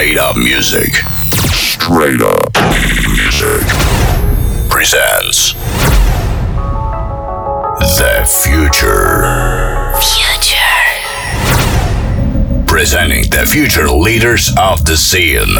Straight Up Music. Straight Up Music presents The Future. Future. Presenting the future leaders of the scene.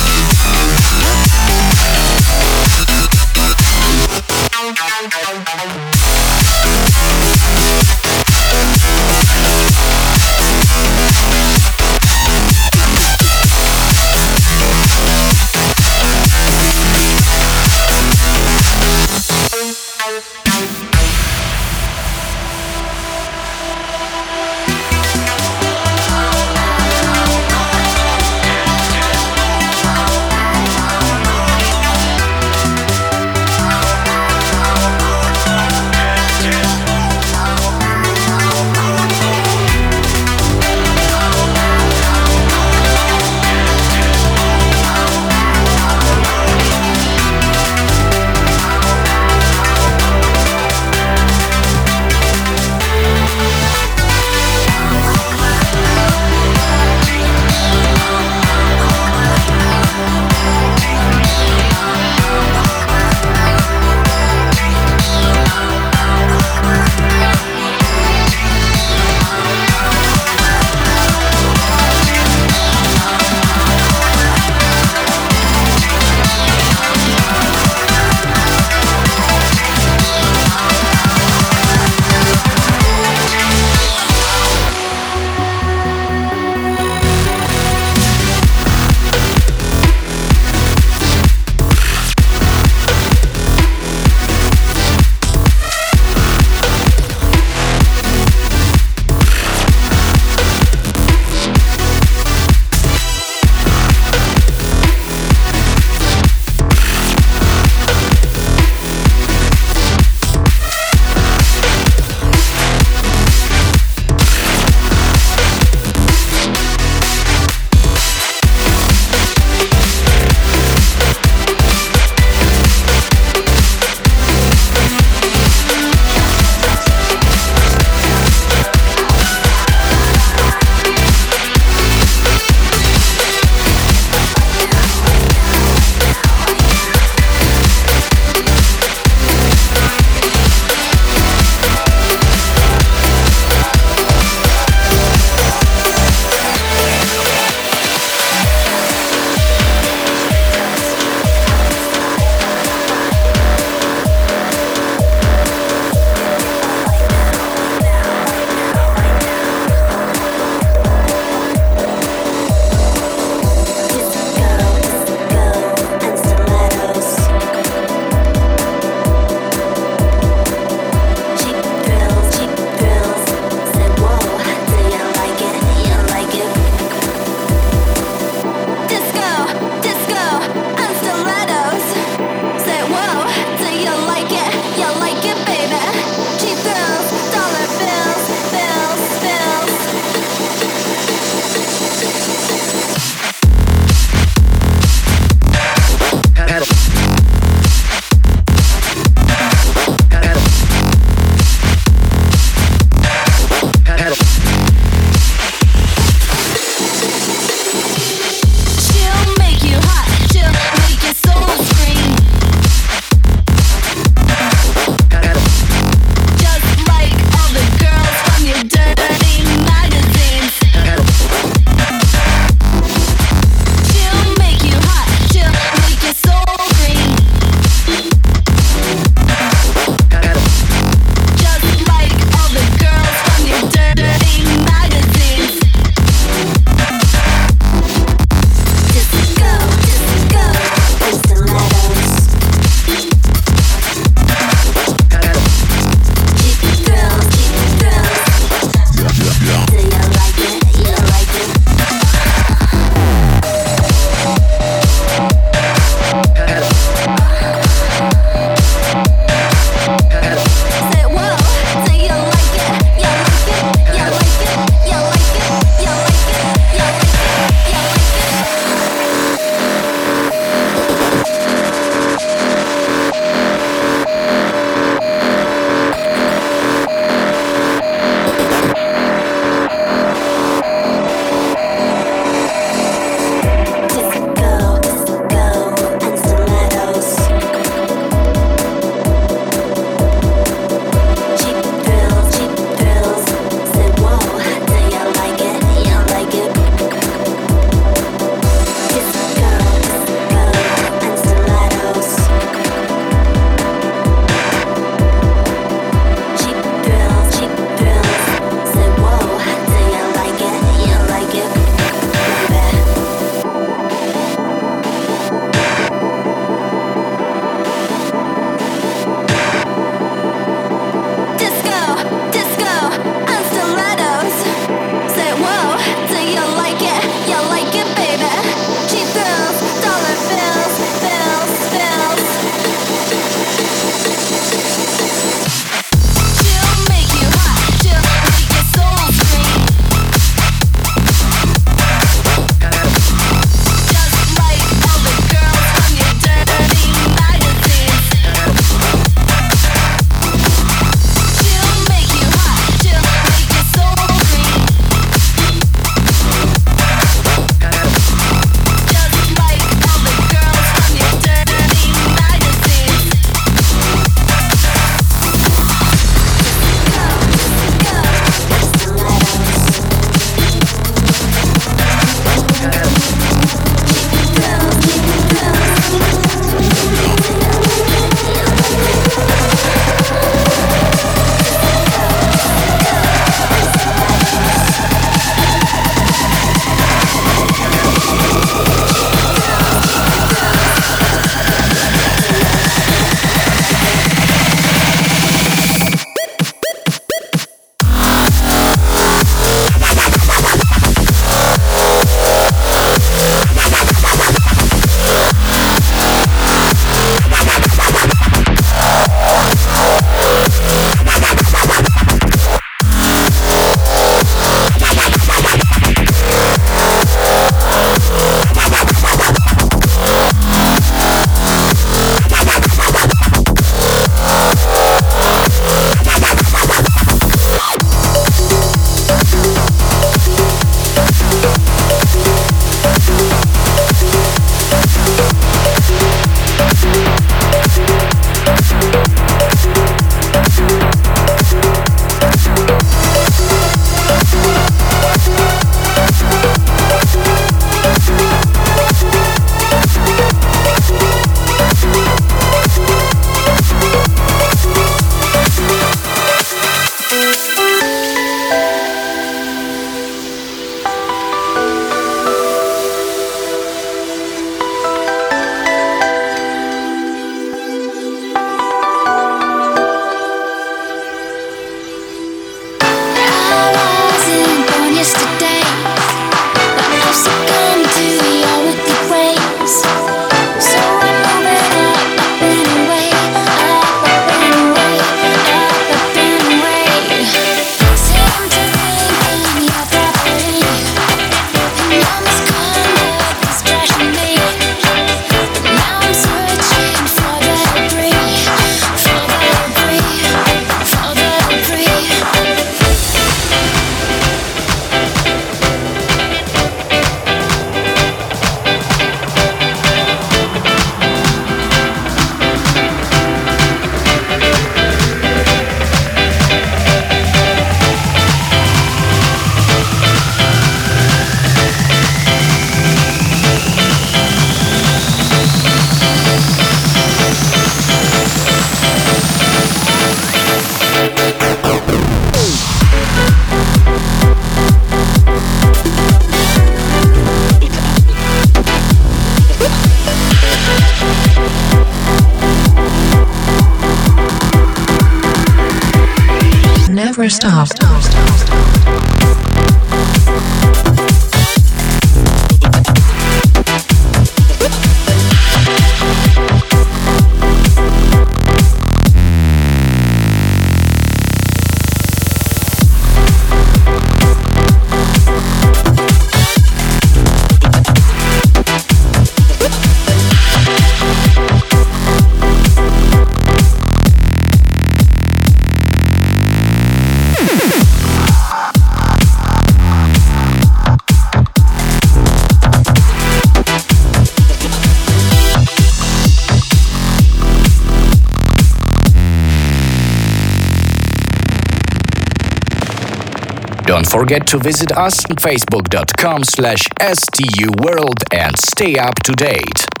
Don't forget to visit us on facebook.com slash stuworld and stay up to date.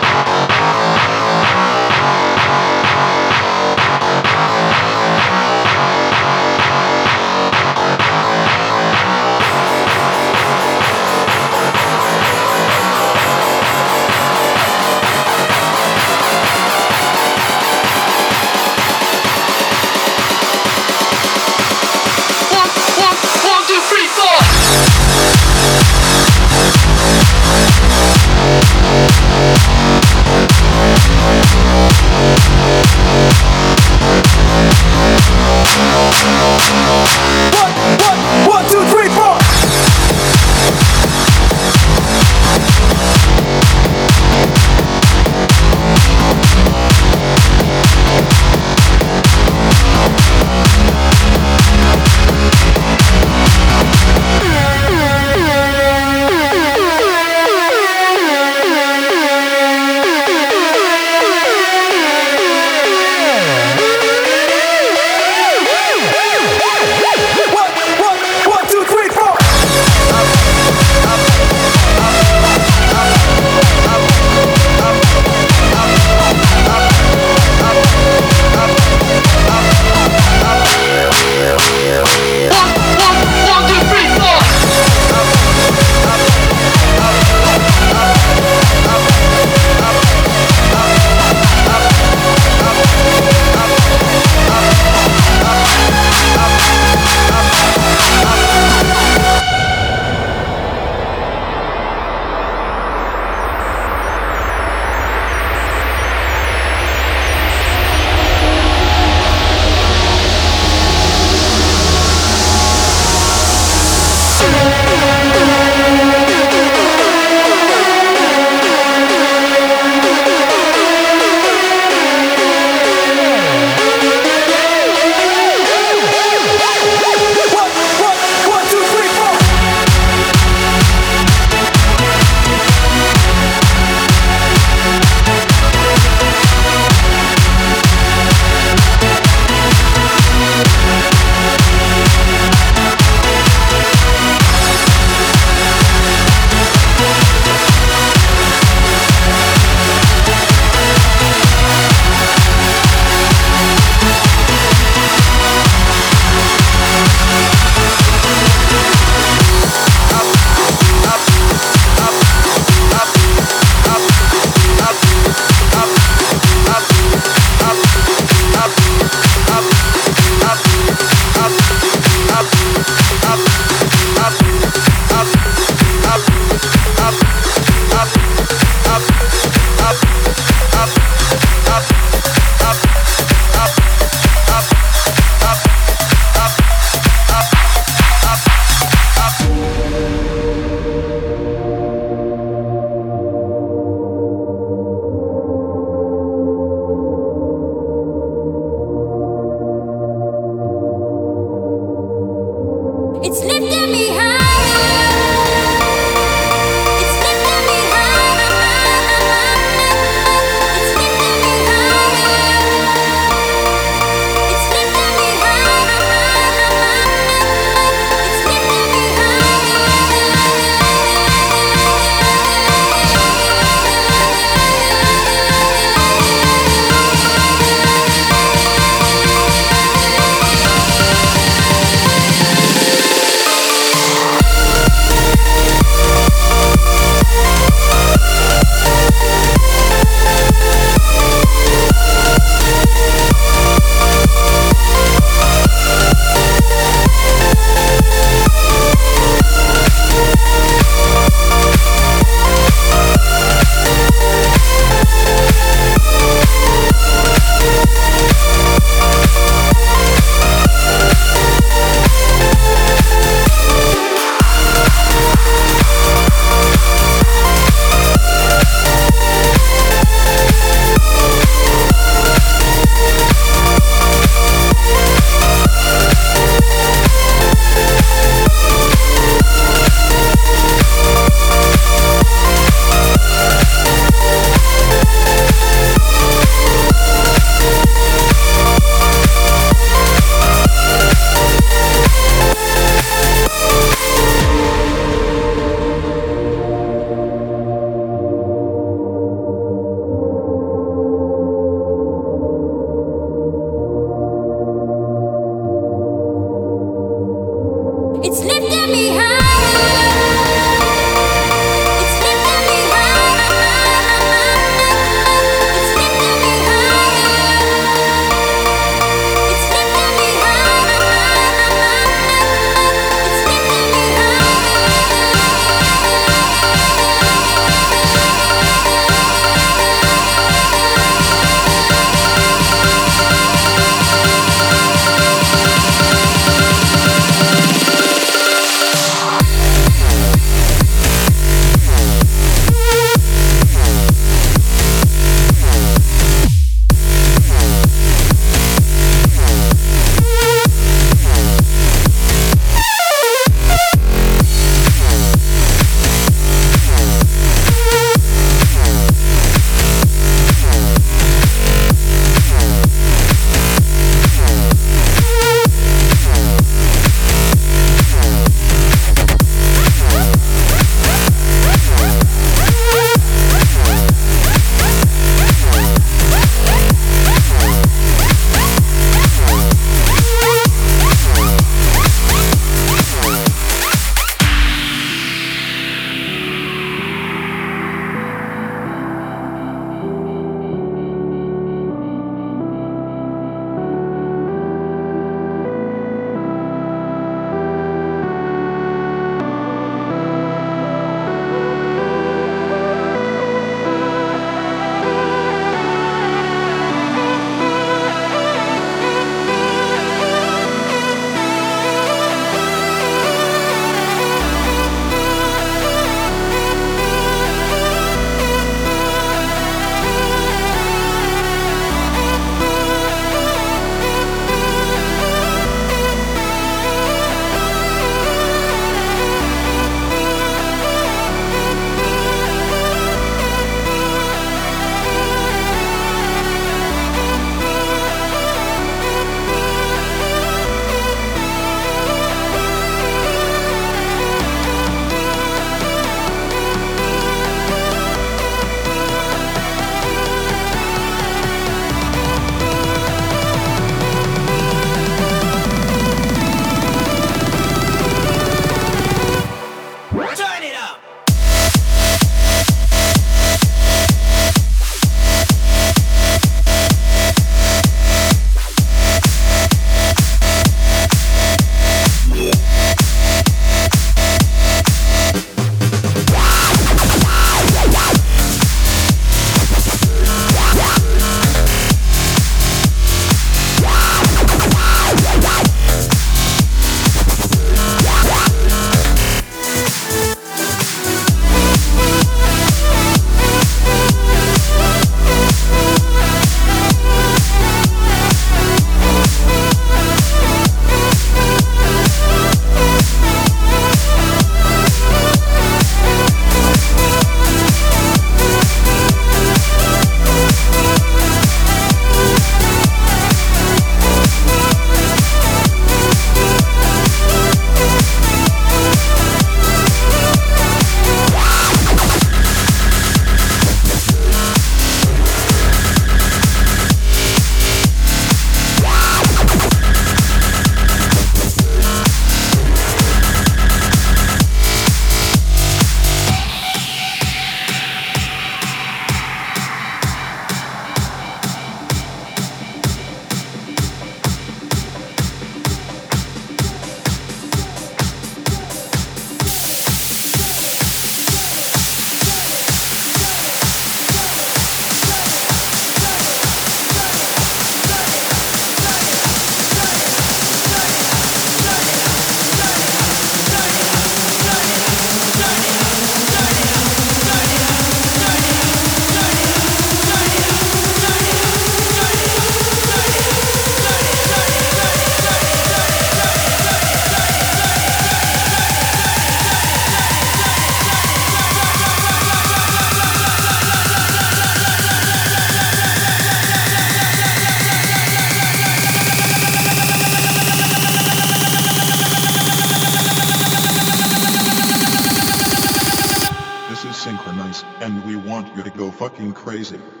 Fucking crazy.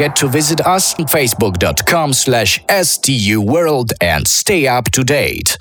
Forget to visit us on facebook.com slash stuworld and stay up to date.